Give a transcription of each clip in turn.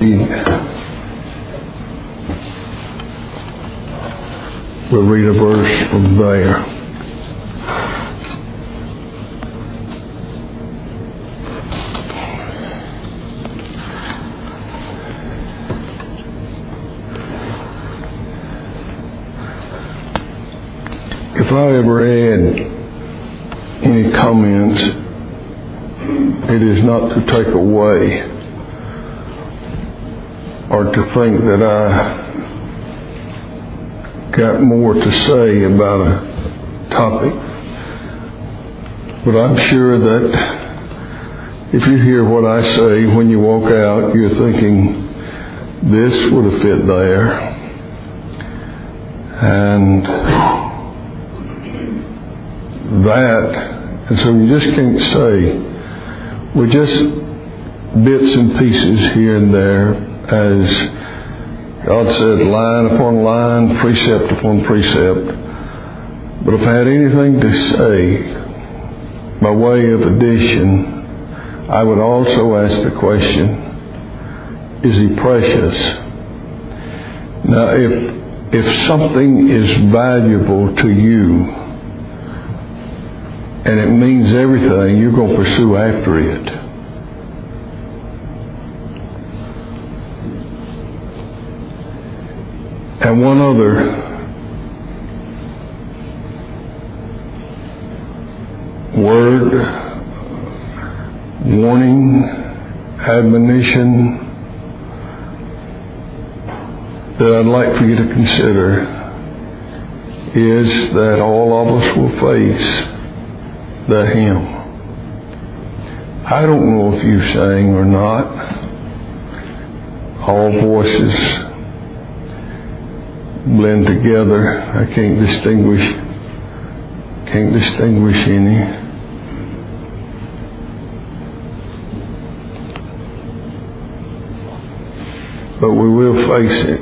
We'll read a verse from there. If I ever add any comments, it is not to take away or to think that I got more to say about a topic. But I'm sure that if you hear what I say when you walk out, you're thinking, this would have fit there. And that, and so you just can't say, we're just bits and pieces here and there as God said, line upon line, precept upon precept. But if I had anything to say by way of addition, I would also ask the question, is he precious? Now, if if something is valuable to you and it means everything, you're going to pursue after it. And one other word, warning, admonition that I'd like for you to consider is that all of us will face the hymn. I don't know if you sang or not. All voices blend together. I can't distinguish can't distinguish any. But we will face it.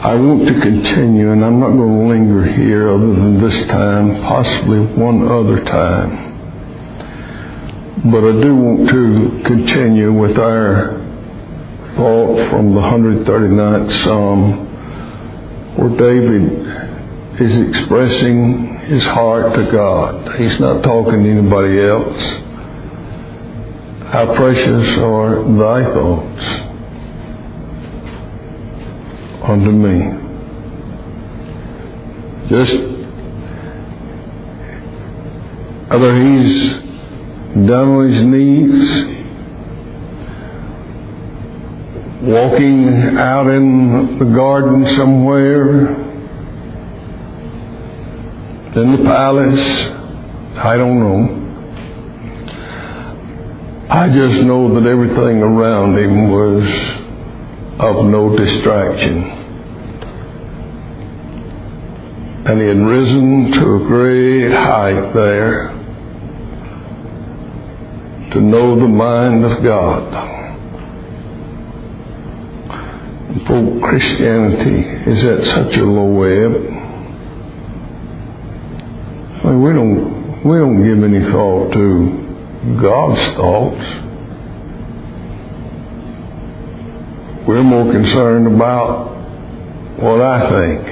I want to continue, and I'm not going to linger here other than this time, possibly one other time. But I do want to continue with our thought from the 139th Psalm, where David is expressing his heart to God. He's not talking to anybody else. How precious are thy thoughts unto me. Just whether he's down on his knees, walking out in the garden somewhere, in the palace, I don't know. I just know that everything around him was of no distraction. And he had risen to a great height there to know the mind of God. For Christianity is at such a low ebb. I mean, we don't we don't give any thought to God's thoughts. We're more concerned about what I think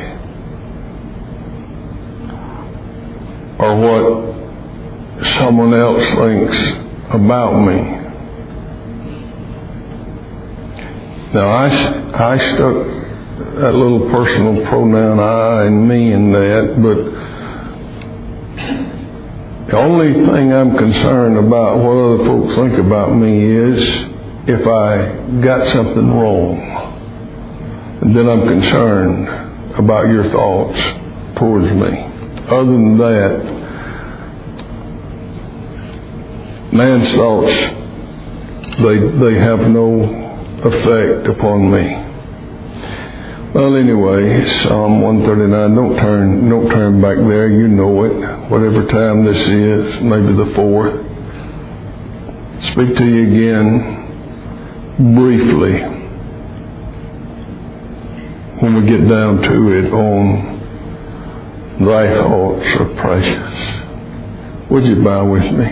or what someone else thinks about me. Now, I, I stuck that little personal pronoun I and me in that, but the only thing I'm concerned about what other folks think about me is if I got something wrong. And then I'm concerned about your thoughts towards me. Other than that, man's thoughts, they, they have no effect upon me. Well, anyway, Psalm 139. Don't turn, don't turn back there. You know it. Whatever time this is, maybe the fourth. Speak to you again briefly when we get down to it on Thy thoughts are precious. Would you bow with me?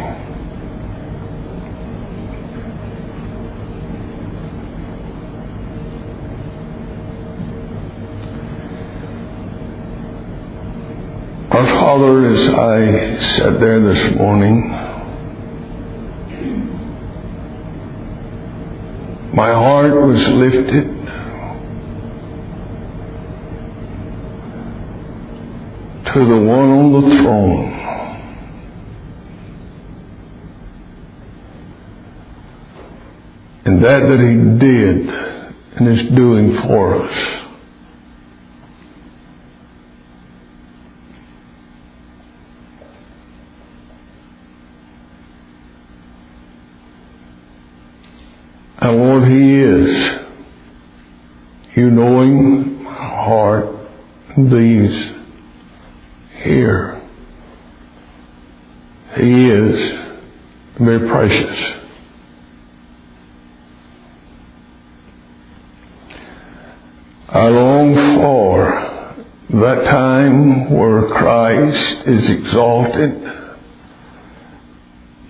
Our Father, as I sat there this morning, my heart was lifted to the one on the throne. And that that he did and is doing for us. And Lord, He is. You knowing my heart, these here. He is very precious. I long for that time where Christ is exalted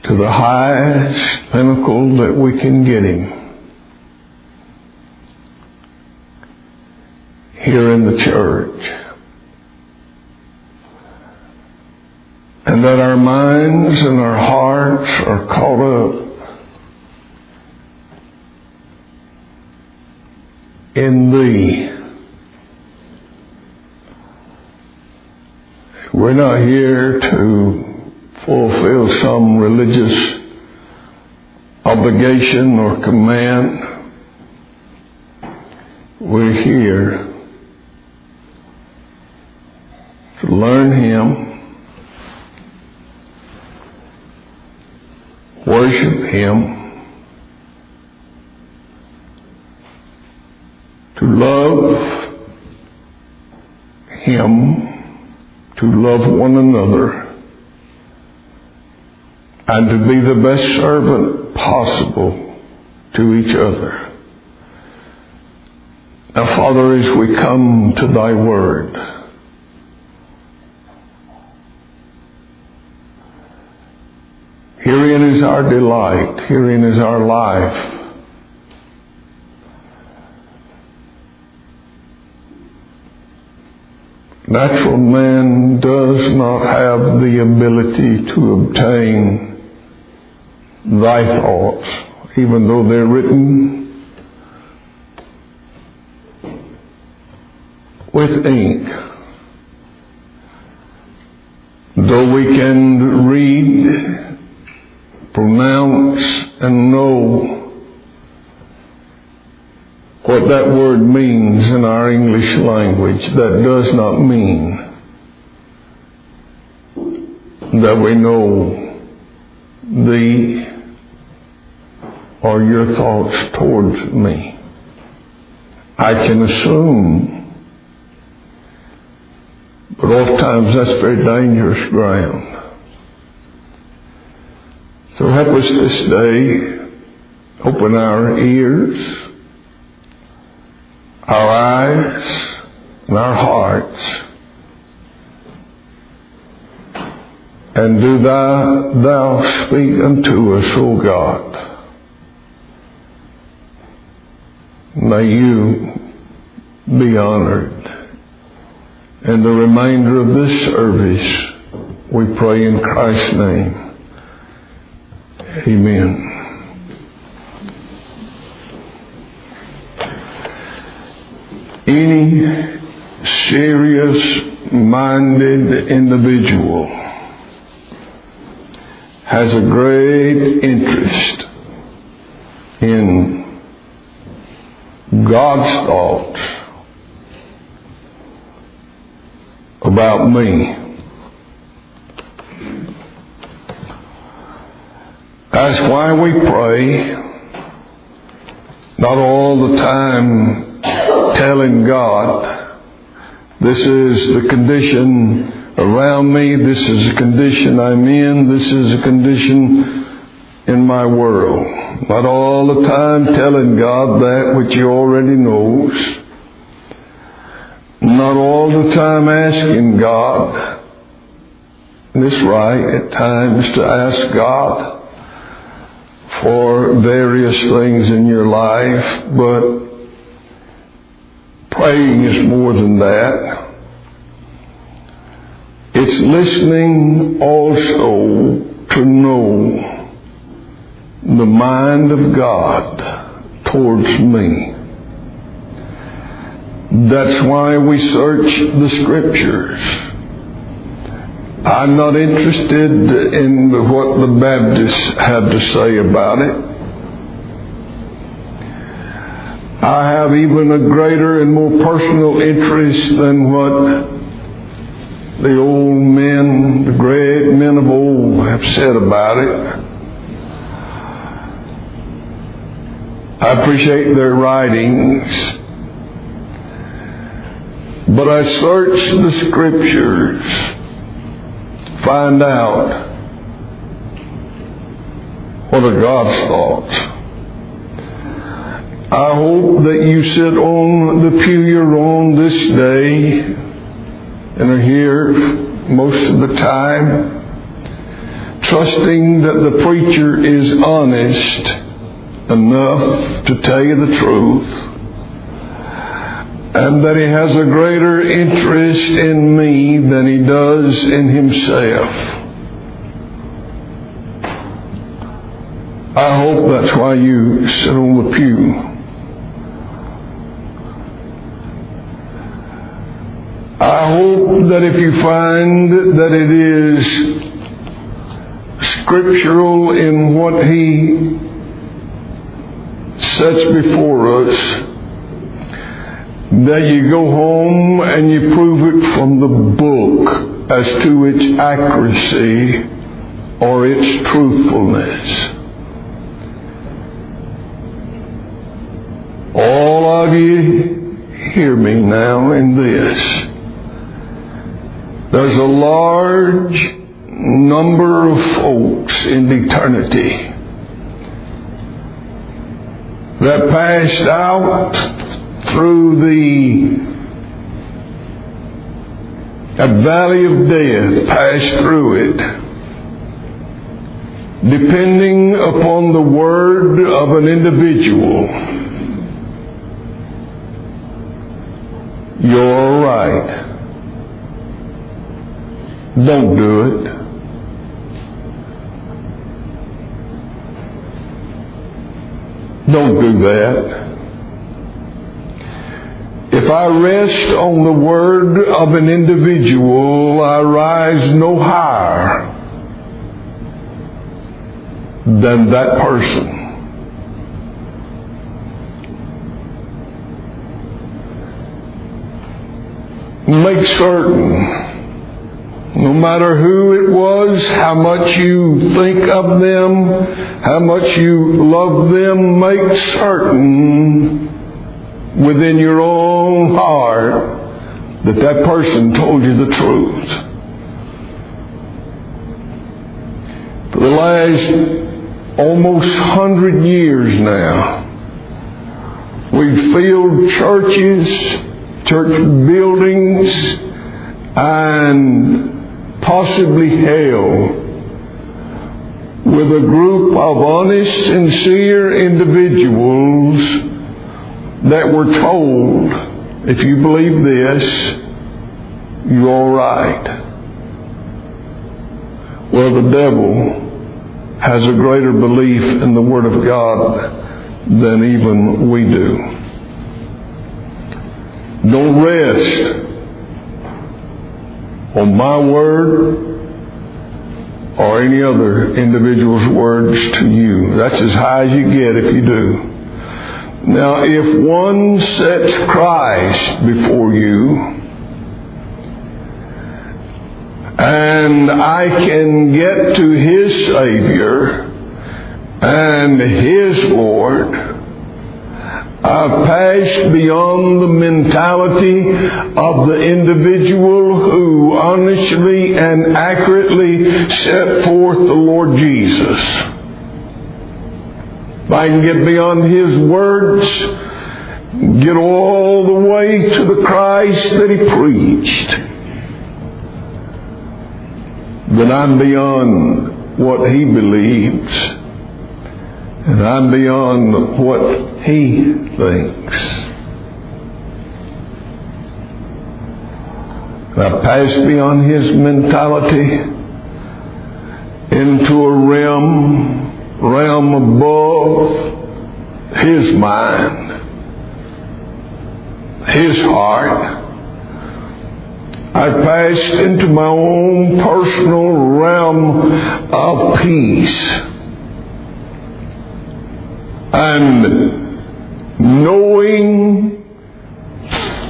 to the highest pinnacle that we can get him. Here in the church. And that our minds and our hearts are caught up in Thee. We're not here to fulfill some religious obligation or command. We're here to learn Him worship Him, to love Him, to love one another, and to be the best servant possible to each other. Now, Father, as we come to Thy Word, Herein is our delight. Herein is our life. Natural man does not have the ability to obtain thy thoughts, even though they're written with ink. Though we can read pronounce and know what that word means in our English language. That does not mean that we know thee or your thoughts towards me. I can assume, but oftentimes that's very dangerous ground. So help us this day open our ears, our eyes, and our hearts. And do thou, thou speak unto us, O God. May you be honored. And the remainder of this service, we pray in Christ's name. Amen. Any serious minded individual has a great interest in God's thoughts about me. That's why we pray, not all the time telling God, this is the condition around me, this is the condition I'm in, this is the condition in my world. Not all the time telling God that which He already knows. not all the time asking God. And it's right at times to ask God for various things in your life, but praying is more than that. It's listening also to know the mind of God towards me. That's why we search the scriptures. I'm not interested in what the Baptists have to say about it. I have even a greater and more personal interest than what the old men, the great men of old have said about it. I appreciate their writings, but I search the scriptures, find out what are God's thoughts. I hope that you sit on the pew you're on this day and are here most of the time, trusting that the preacher is honest enough to tell you the truth, and that he has a greater interest in me than he does in himself. I hope that's why you sit on the pew. I hope that if you find that it is scriptural in what he sets before us, that you go home and you prove it from the book as to its accuracy or its truthfulness. All of you hear me now in this. There's a large number of folks in eternity that passed out through the a valley of death, pass through it, depending upon the word of an individual. You're right. Don't do it. Don't do that. If I rest on the word of an individual, I rise no higher than that person. Make certain, no matter who it was, how much you think of them, how much you love them, make certain within your own heart that that person told you the truth. For the last almost hundred years now, we've filled churches, church buildings, and possibly hell with a group of honest, sincere individuals that were told, if you believe this, you're all right. Well, the devil has a greater belief in the Word of God than even we do. Don't rest on my word or any other individual's words to you. That's as high as you get if you do. Now, if one sets Christ before you, and I can get to His Savior and His Lord, I've passed beyond the mentality of the individual who honestly and accurately set forth the Lord Jesus. If I can get beyond His words get all the way to the Christ that he preached, then I'm beyond what he believes. And I'm beyond what he thinks. I pass beyond his mentality into a realm, realm above his mind, his heart. I passed into my own personal realm of peace. And knowing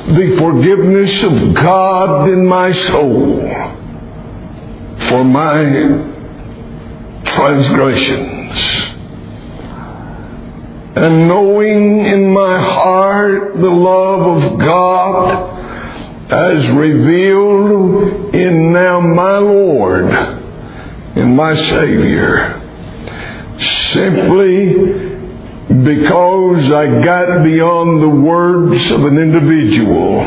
the forgiveness of God in my soul for my transgressions. And knowing in my heart the love of God as revealed in now my Lord and my Savior. Simply because I got beyond the words of an individual.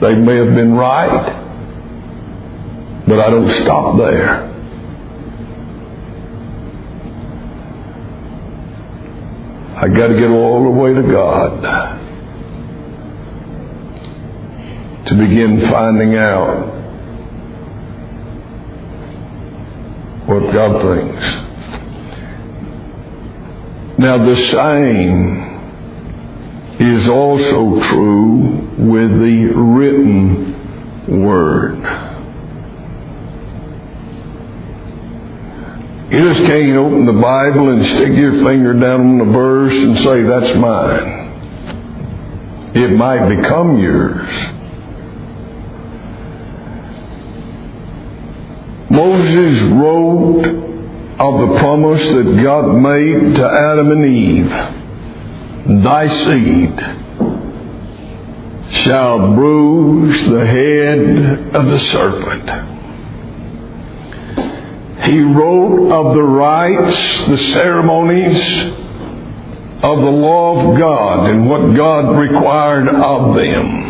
They may have been right, but I don't stop there. I got to get all the way to God to begin finding out what God thinks. Now, the same is also true with the written word. You just can't open the Bible and stick your finger down on the verse and say, that's mine. It might become yours. Moses wrote of the promise that God made to Adam and Eve Thy seed shall bruise the head of the serpent. He wrote of the rites, the ceremonies of the law of God and what God required of them.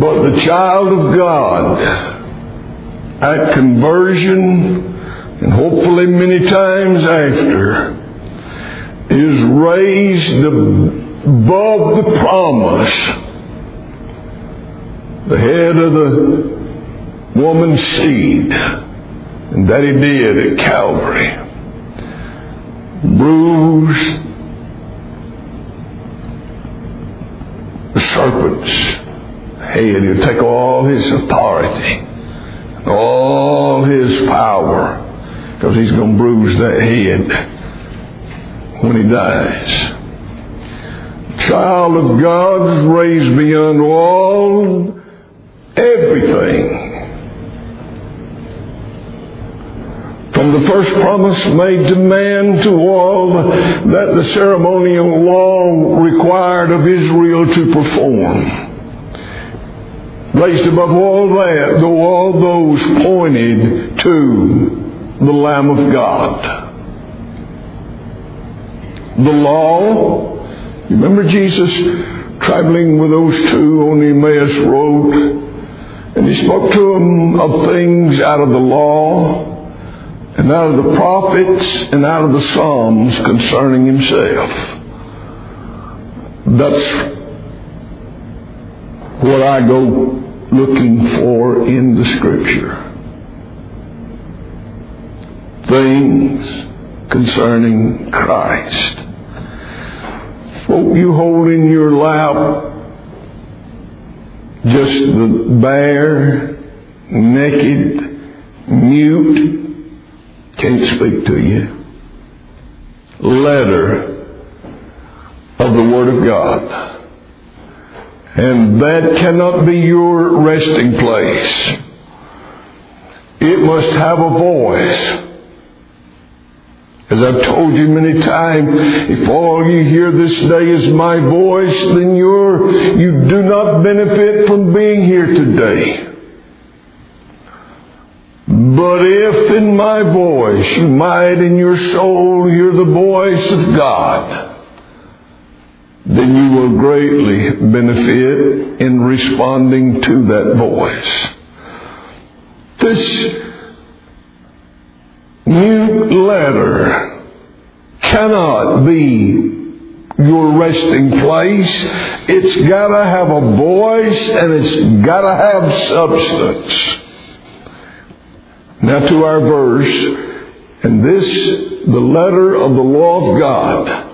But the child of God at conversion and hopefully many times after is raised above the promise. The head of the woman's seed. And that he did at Calvary. Bruised the serpent's head. He'll take all his authority, all his power, because he's going to bruise that head when he dies. Child of God is raised beyond all everything. From the first promise made to man to all that the ceremonial law required of Israel to perform raised above all that, though all those pointed to the Lamb of God. The law, remember Jesus traveling with those two on the Emmaus Road? And he spoke to them of things out of the law and out of the prophets and out of the Psalms concerning himself. That's what I go looking for in the Scripture. Things concerning Christ. What you hold in your lap, just the bare, naked, mute, can't speak to you. Letter of the Word of God. And that cannot be your resting place. It must have a voice. As I've told you many times, if all you hear this day is my voice, then you're, you do not benefit from being here today. But if in my voice you might in your soul hear the voice of God, then you will greatly benefit in responding to that voice. This letter cannot be your resting place. It's got to have a voice and it's got to have substance. Now to our verse, and this, the letter of the law of God,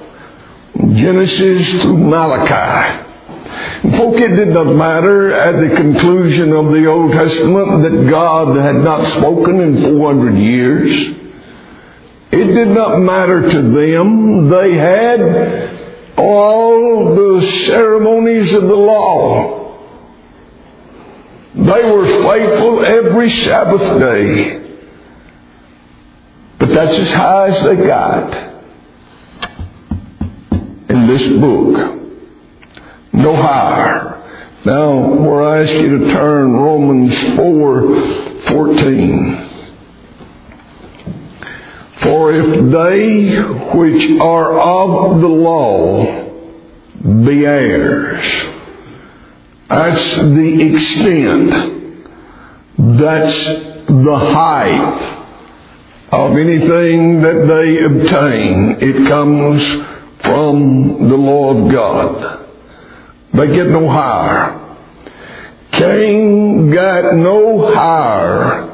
Genesis through Malachi. Folk, it did not matter at the conclusion of the Old Testament that God had not spoken in 400 years. It did not matter to them. They had all the ceremonies of the law. They were faithful every Sabbath day. But that's as high as they got in this book. No higher. Now, where I ask you to turn Romans 4 14. For if they which are of the law be heirs, that's the extent, that's the height of anything that they obtain. It comes from the law of God. They get no higher. Cain got no higher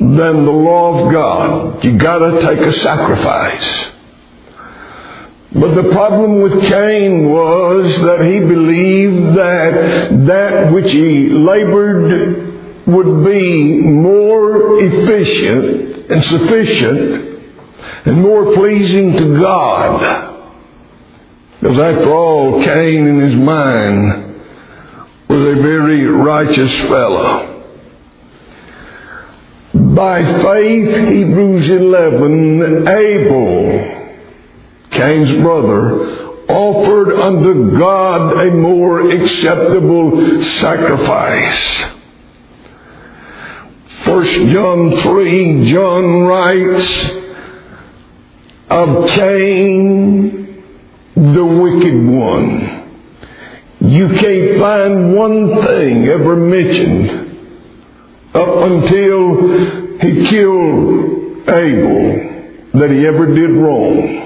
than the law of God. You gotta take a sacrifice. But the problem with Cain was that he believed that that which he labored would be more efficient and sufficient and more pleasing to God. Because after all, Cain in his mind was a very righteous fellow. By faith, Hebrews 11, Abel, Cain's brother, offered unto God a more acceptable sacrifice. First John 3, John writes of Cain, the wicked one. You can't find one thing ever mentioned up until he killed Abel that he ever did wrong.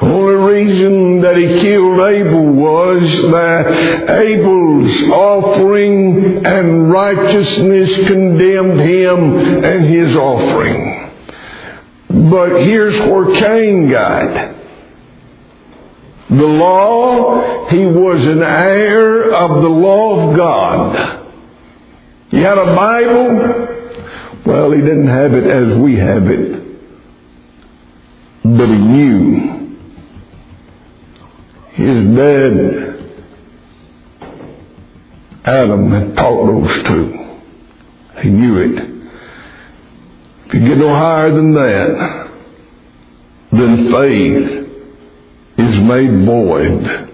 The only reason that he killed Abel was that Abel's offering and righteousness condemned him and his offering. But here's where Cain got. The law, he was an heir of the law of God. He had a Bible. Well, he didn't have it as we have it. But he knew. His dad, Adam, had taught those two. He knew it. If you get no higher than that, then faith is made void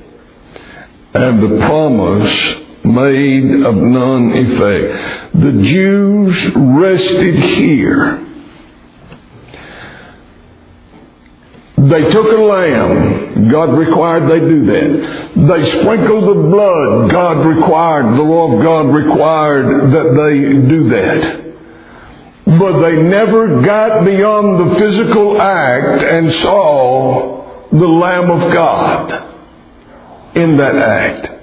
and the promise made of none effect. The Jews rested here. They took a lamb. God required they do that. They sprinkled the blood. God required, the law of God required that they do that. But they never got beyond the physical act and saw the Lamb of God in that act.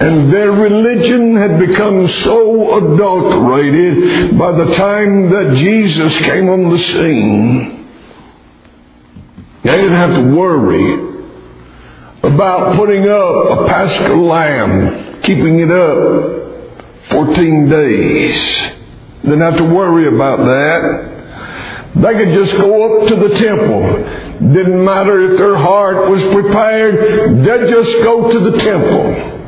And their religion had become so adulterated by the time that Jesus came on the scene. They didn't have to worry about putting up a paschal lamb, keeping it up 14 days. They Didn't have to worry about that. They could just go up to the temple. Didn't matter if their heart was prepared, they'd just go to the temple.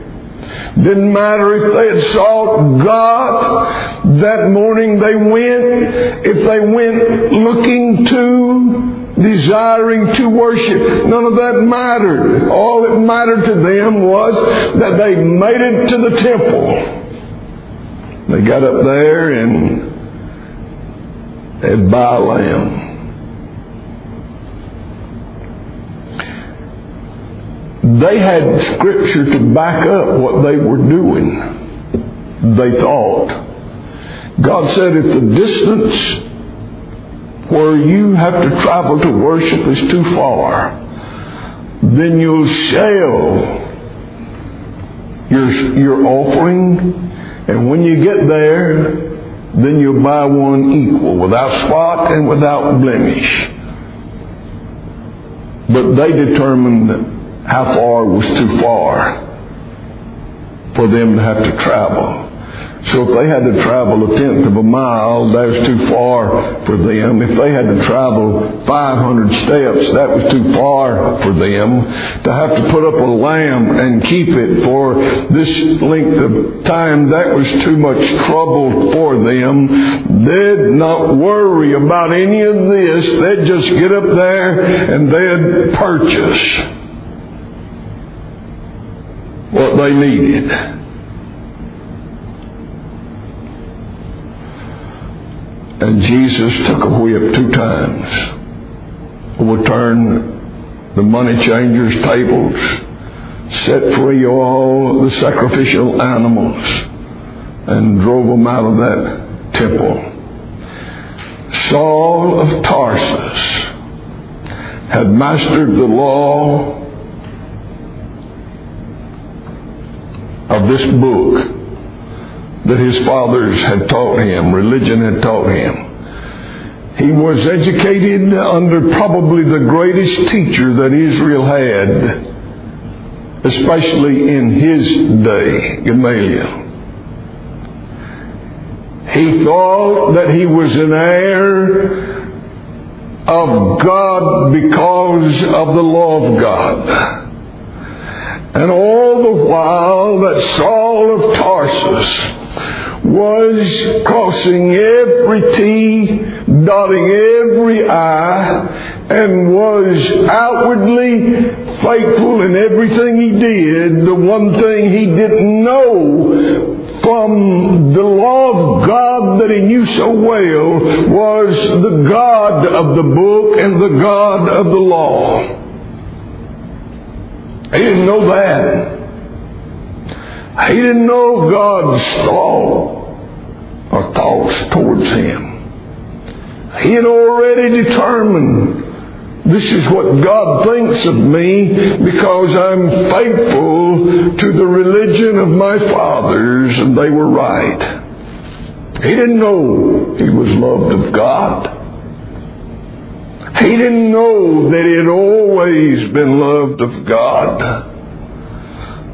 Didn't matter if they had sought God that morning they went, if they went looking to, desiring to worship. None of that mattered. All that mattered to them was that they made it to the temple. They got up there and and buy a lamb. They had scripture to back up what they were doing. They thought. God said if the distance where you have to travel to worship is too far, then you'll sell your, your offering, and when you get there, then you'll buy one equal, without spot and without blemish. But they determined how far was too far for them to have to travel. So if they had to travel a tenth of a mile, that was too far for them. If they had to travel 500 steps, that was too far for them. To have to put up a lamb and keep it for this length of time, that was too much trouble for them. They'd not worry about any of this. They'd just get up there and they'd purchase what they needed. And Jesus took a whip two times, overturned the money changers' tables, set free all the sacrificial animals, and drove them out of that temple. Saul of Tarsus had mastered the law of this book that his fathers had taught him, religion had taught him. He was educated under probably the greatest teacher that Israel had, especially in his day, Gamaliel. He thought that he was an heir of God because of the law of God. And all the while that Saul of Tarsus was crossing every T, dotting every I, and was outwardly faithful in everything he did. The one thing he didn't know from the law of God that he knew so well was the God of the book and the God of the law. He didn't know that. He didn't know God's thought or thoughts towards him. He had already determined this is what God thinks of me because I'm faithful to the religion of my fathers, and they were right. He didn't know he was loved of God. He didn't know that he had always been loved of God.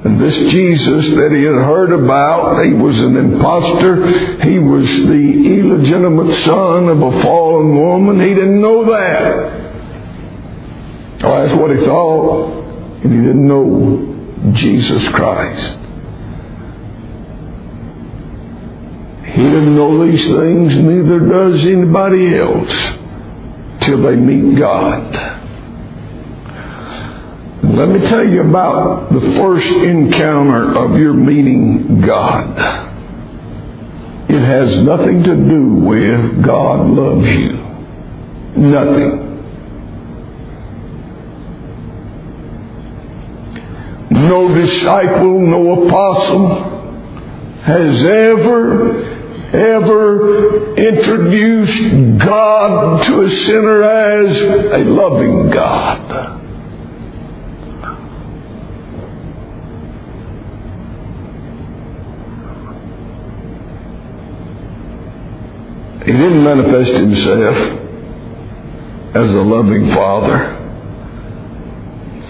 And this Jesus that he had heard about, he was an impostor. He was the illegitimate son of a fallen woman. He didn't know that. Oh, that's what he thought. And he didn't know Jesus Christ. He didn't know these things, neither does anybody else, till they meet God. Let me tell you about the first encounter of your meeting God. It has nothing to do with God loves you. Nothing. No disciple, no apostle has ever, ever introduced God to a sinner as a loving God. He didn't manifest himself as a loving father.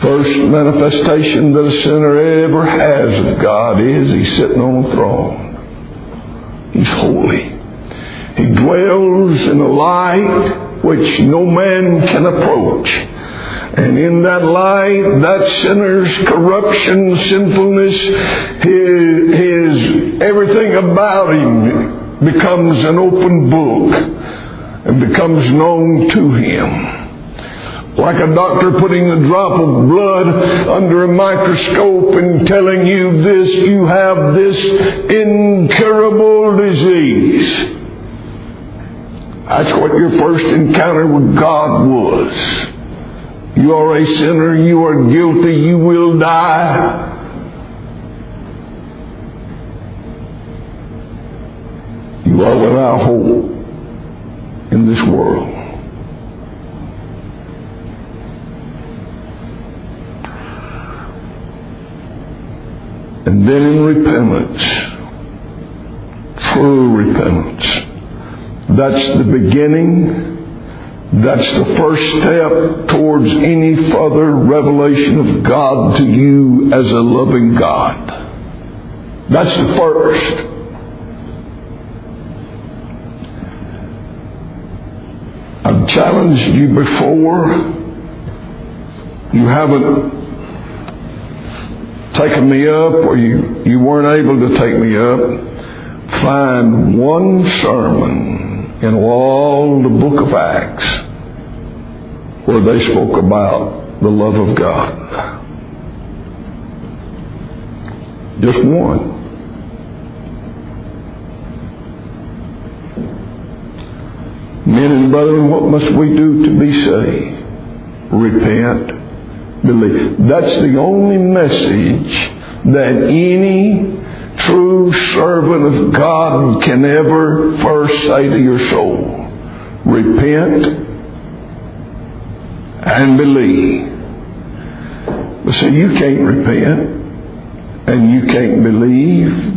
First manifestation that a sinner ever has of God is he's sitting on a throne. He's holy. He dwells in a light which no man can approach. And in that light, that sinner's corruption, sinfulness, his, his everything about him becomes an open book and becomes known to him. Like a doctor putting a drop of blood under a microscope and telling you this, you have this incurable disease. That's what your first encounter with God was. You are a sinner, you are guilty, you will die. You are without hope in this world. And then in repentance, true repentance, that's the beginning, that's the first step towards any further revelation of God to you as a loving God. That's the first. I've challenged you before. You haven't taken me up or you, you weren't able to take me up, find one sermon in all the book of Acts where they spoke about the love of God. Just one. Men and brethren, what must we do to be saved? Repent believe. That's the only message that any true servant of God can ever first say to your soul. Repent and believe. But see, you can't repent and you can't believe.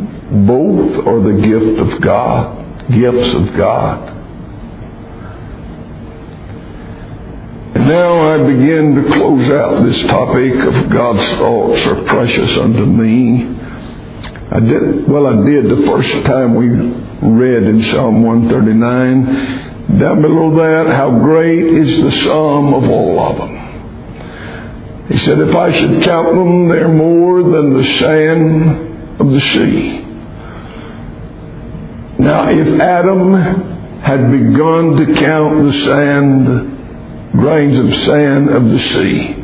Both are the gift of God, gifts of God. Now I begin to close out this topic of God's thoughts are precious unto me. I did, well, I did the first time we read in Psalm 139. Down below that, how great is the sum of all of them. He said, if I should count them, they're more than the sand of the sea. Now, if Adam had begun to count the sand grains of sand of the sea.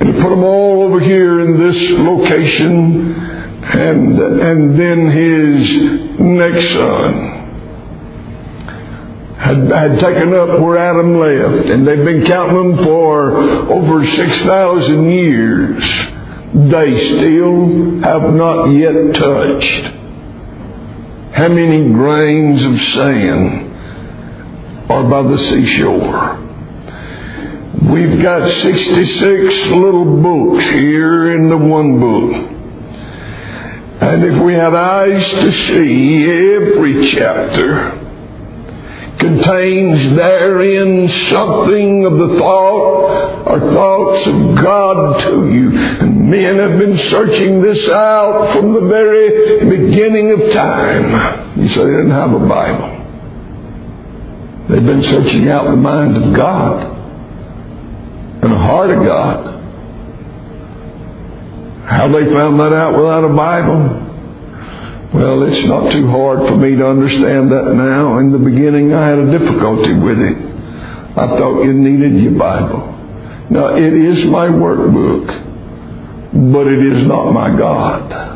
And he put them all over here in this location, and, and then his next son had, had taken up where Adam left, and they've been counting them for over 6,000 years. They still have not yet touched how many grains of sand are by the seashore. We've got 66 little books here in the one book. And if we had eyes to see, every chapter contains therein something of the thought or thoughts of God to you. And men have been searching this out from the very beginning of time. You say they didn't have a Bible. They've been searching out the mind of God and the heart of God. How they found that out without a Bible? Well, it's not too hard for me to understand that now. In the beginning, I had a difficulty with it. I thought you needed your Bible. Now, it is my workbook, but it is not my God.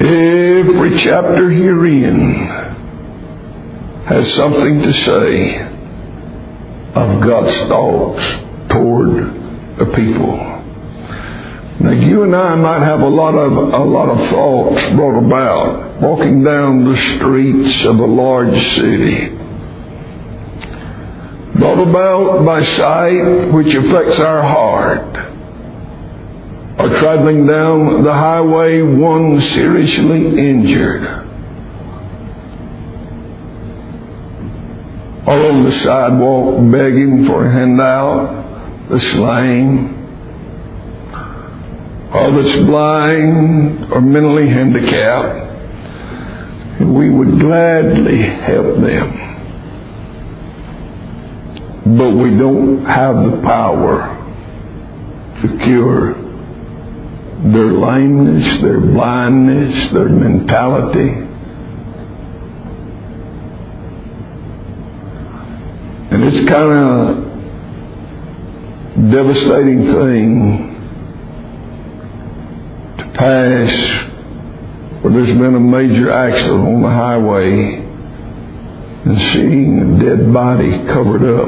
Every chapter herein has something to say of God's thoughts toward the people. Now you and I might have a lot of a lot of thoughts brought about walking down the streets of a large city. Brought about by sight which affects our heart. Or traveling down the highway one seriously injured on the sidewalk begging for a handout, the slain, or that's blind or mentally handicapped. We would gladly help them. But we don't have the power to cure their lameness, their blindness, their mentality. And it's kind of a devastating thing to pass where there's been a major accident on the highway and seeing a dead body covered up.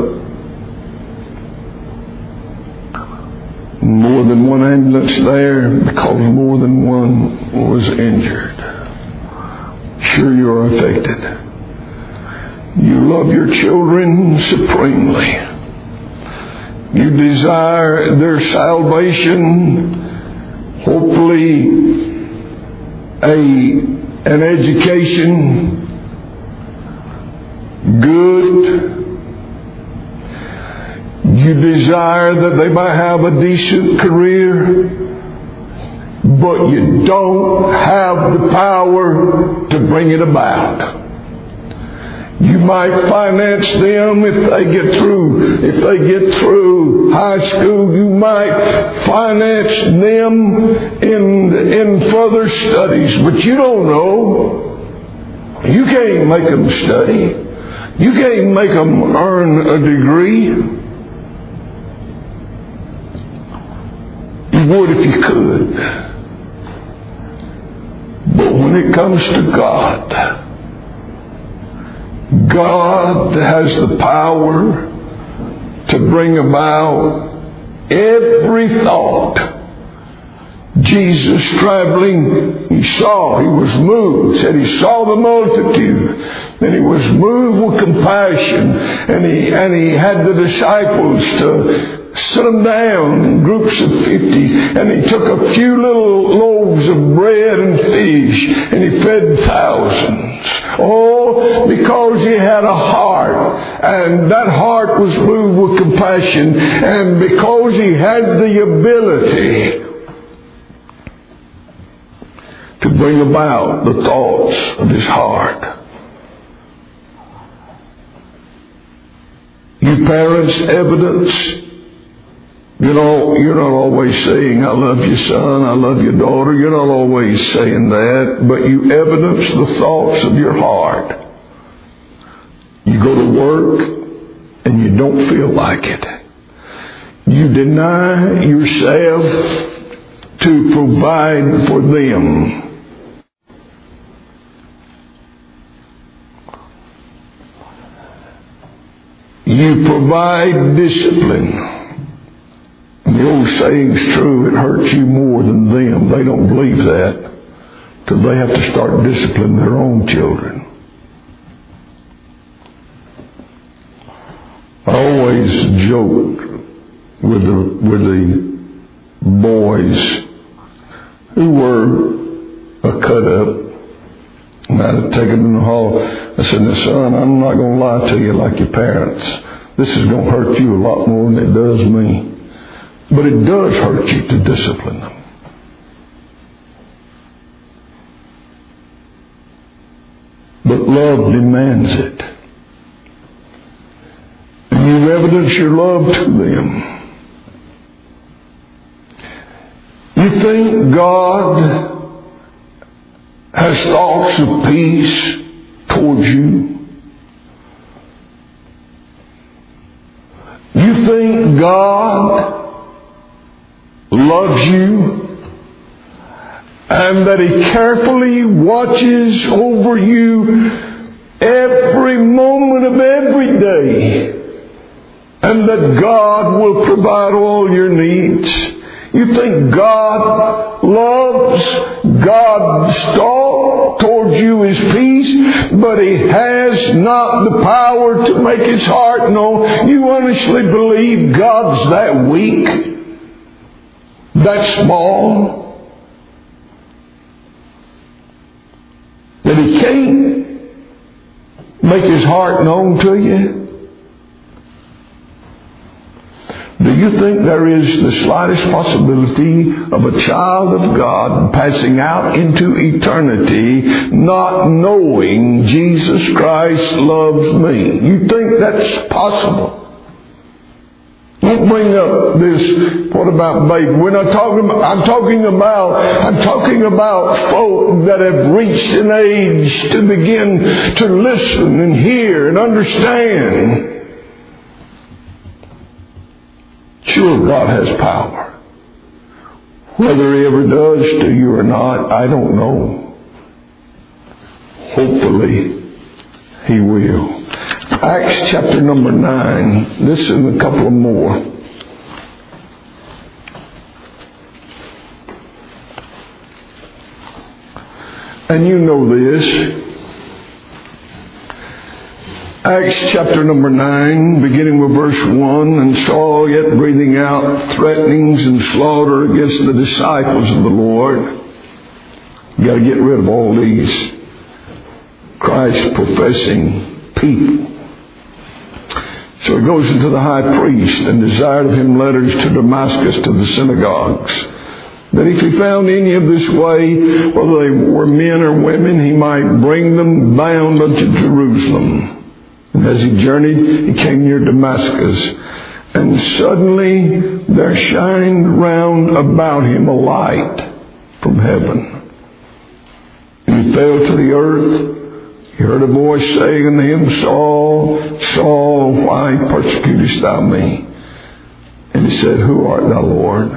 More than one ambulance there because more than one was injured. Sure, you're affected. You love your children supremely. You desire their salvation, hopefully a, an education, good. You desire that they might have a decent career, but you don't have the power to bring it about. You might finance them if they get through. If they get through high school, you might finance them in, in further studies, but you don't know. You can't make them study. You can't make them earn a degree. You would if you could. But when it comes to God, God has the power to bring about every thought. Jesus traveling, he saw, he was moved, said he saw the multitude, and he was moved with compassion, and he, and he had the disciples to set them down in groups of 50, and he took a few little loaves of bread and fish, and he fed thousands. All because he had a heart, and that heart was moved with compassion, and because he had the ability to bring about the thoughts of his heart. You parents evidence you know, you're not always saying, I love you, son, I love your daughter. You're not always saying that, but you evidence the thoughts of your heart. You go to work and you don't feel like it. You deny yourself to provide for them. You provide discipline. The old saying's true, it hurts you more than them. They don't believe that till they have to start disciplining their own children. I always joked with the, with the boys who were a cut up. And I'd take them in the hall. I said, now son, I'm not going to lie to you like your parents. This is going to hurt you a lot more than it does me. But it does hurt you to discipline them. But love demands it. And you evidence your love to them. You think God has thoughts of peace towards you? You think God loves you and that He carefully watches over you every moment of every day and that God will provide all your needs. You think God loves, God's thought towards you is peace, but He has not the power to make His heart know. You honestly believe God's that weak? That small that he can't make his heart known to you? Do you think there is the slightest possibility of a child of God passing out into eternity not knowing Jesus Christ loves me? You think that's possible? Don't bring up this, what about baby? We're not talking about, I'm talking about, I'm talking about folk that have reached an age to begin to listen and hear and understand. Sure, God has power. Whether He ever does to you or not, I don't know. hopefully he will. Acts chapter number 9. This and a couple of more. And you know this. Acts chapter number 9, beginning with verse 1, and Saul yet breathing out threatenings and slaughter against the disciples of the Lord. You got to get rid of all these Christ professing people. So he goes into the high priest and desired of him letters to Damascus to the synagogues. That if he found any of this way, whether they were men or women, he might bring them bound unto Jerusalem. And as he journeyed, he came near Damascus. And suddenly there shined round about him a light from heaven. And he fell to the earth. He heard a voice saying unto him, Saul, Saul, why persecutest thou me? And he said, Who art thou, Lord?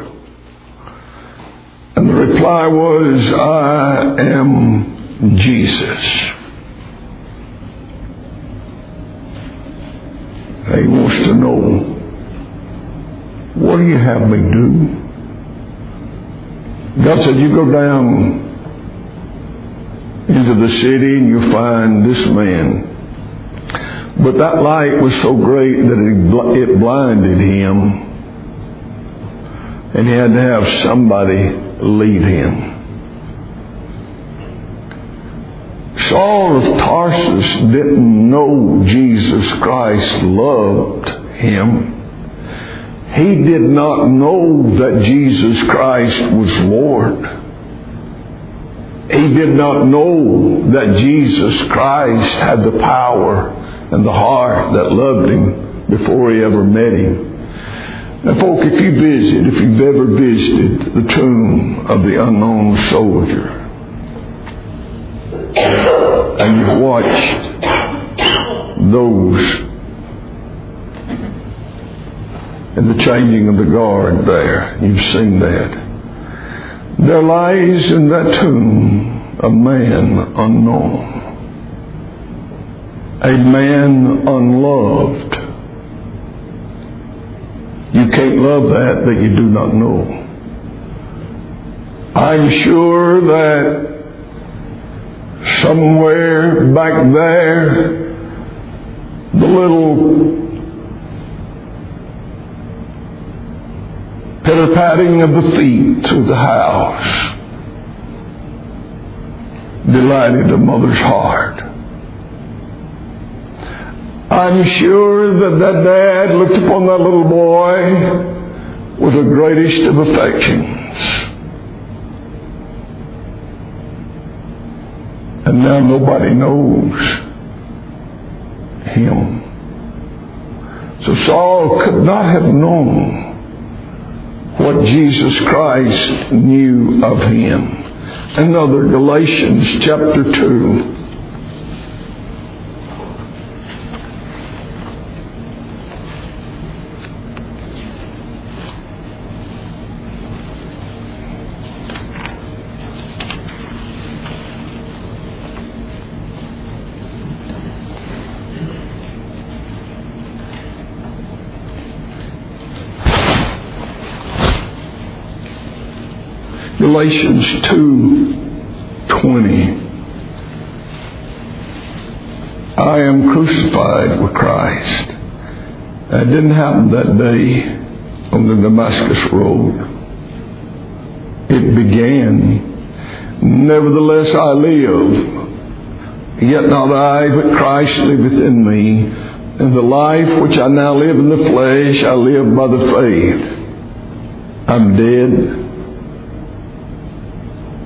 And the reply was, I am Jesus He wants to know, what do you have me do? God said, you go down into the city and you find this man. But that light was so great that it blinded him. And he had to have somebody lead him. Saul of Tarsus didn't know Jesus Christ loved him. He did not know that Jesus Christ was Lord. He did not know that Jesus Christ had the power and the heart that loved him before he ever met him. Now, folk, if you visit, if you've ever visited the tomb of the unknown soldier, and you've watched those and the changing of the guard there. You've seen that. There lies in that tomb a man unknown, a man unloved. You can't love that that you do not know. I'm sure that somewhere back there, the little pitter patting of the feet through the house delighted a mother's heart. I'm sure that that dad looked upon that little boy with the greatest of affections. And now nobody knows him. So Saul could not have known what Jesus Christ knew of him. Another Galatians chapter 2. Galatians 2:20. I am crucified with Christ. That didn't happen that day on the Damascus road. It began. Nevertheless I live. Yet not I, but Christ liveth in me. And the life which I now live in the flesh, I live by the faith. I'm dead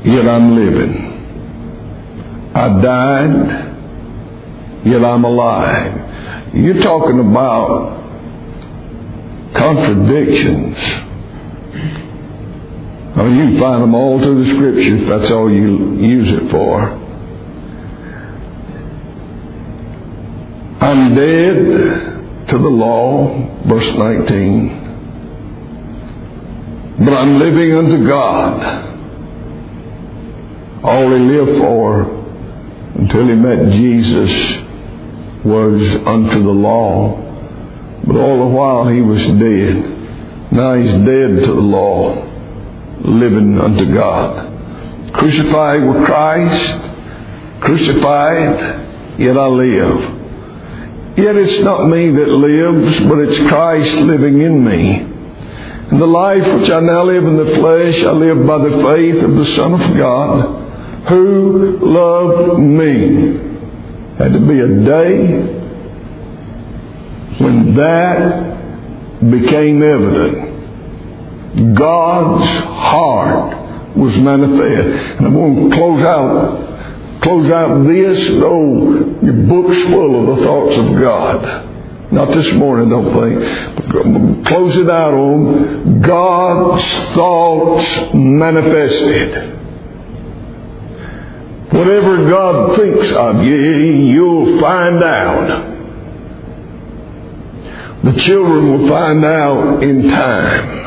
yet I'm living. I died, yet I'm alive. You're talking about contradictions. I mean, you can find them all through the scripture if that's all you use it for. I'm dead to the law, verse 19. But I'm living unto God all he lived for until he met Jesus was unto the law. But all the while he was dead. Now he's dead to the law, living unto God. Crucified with Christ, crucified, yet I live. Yet it's not me that lives, but it's Christ living in me. And the life which I now live in the flesh, I live by the faith of the Son of God, who loved me. Had to be a day when that became evident. God's heart was manifest. And I'm going to close out close out this, though your book's full of the thoughts of God. Not this morning, don't think. But Close it out on God's thoughts manifested. Whatever God thinks of you, you'll find out. The children will find out in time.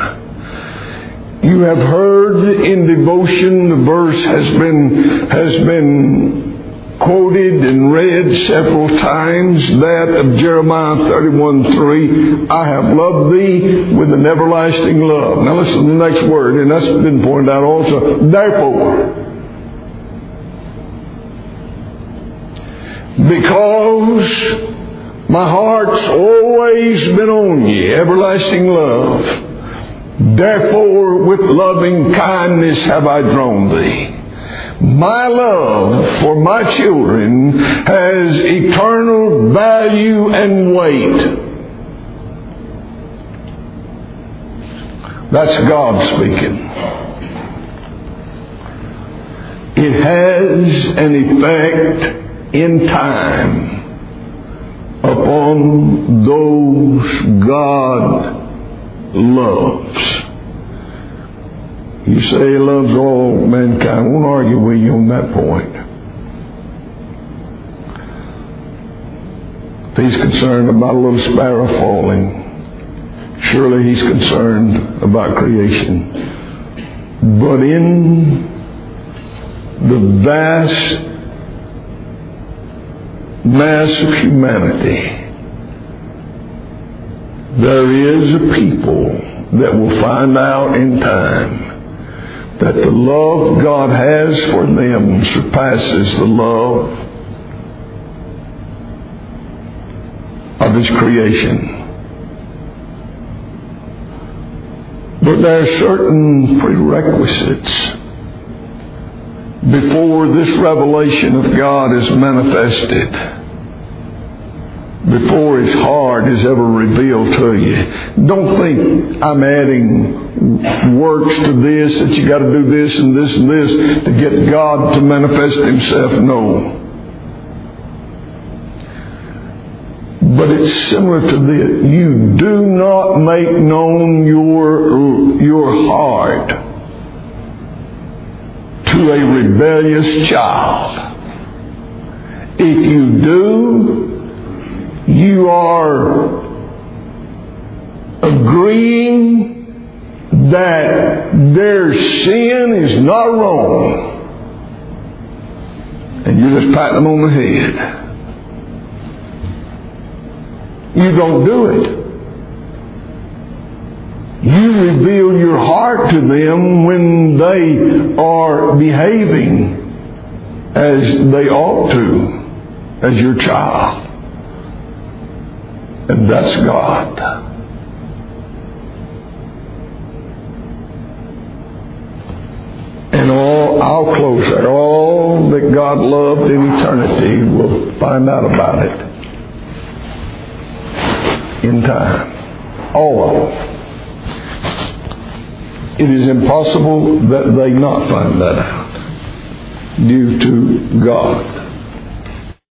You have heard in devotion the verse has been has been quoted and read several times that of Jeremiah 31 3. I have loved thee with an everlasting love. Now listen to the next word, and that's been pointed out also. Therefore, because my heart's always been on ye, everlasting love. Therefore, with loving kindness have I drawn thee. My love for my children has eternal value and weight. That's God speaking. It has an effect in time upon those God loves. You say he loves all mankind. I won't argue with you on that point. If he's concerned about a little sparrow falling, surely he's concerned about creation. But in the vast mass of humanity, there is a people that will find out in time that the love God has for them surpasses the love of His creation. But there are certain prerequisites before this revelation of God is manifested before His heart is ever revealed to you. Don't think I'm adding works to this, that you got to do this and this and this to get God to manifest Himself. No. But it's similar to this. You do not make known your, your heart to a rebellious child. If you do, you are agreeing that their sin is not wrong. And you just pat them on the head. You don't do it. You reveal your heart to them when they are behaving as they ought to as your child. And that's God. And all, I'll close there. All that God loved in eternity, we'll find out about it in time. All of them. It is impossible that they not find that out due to God.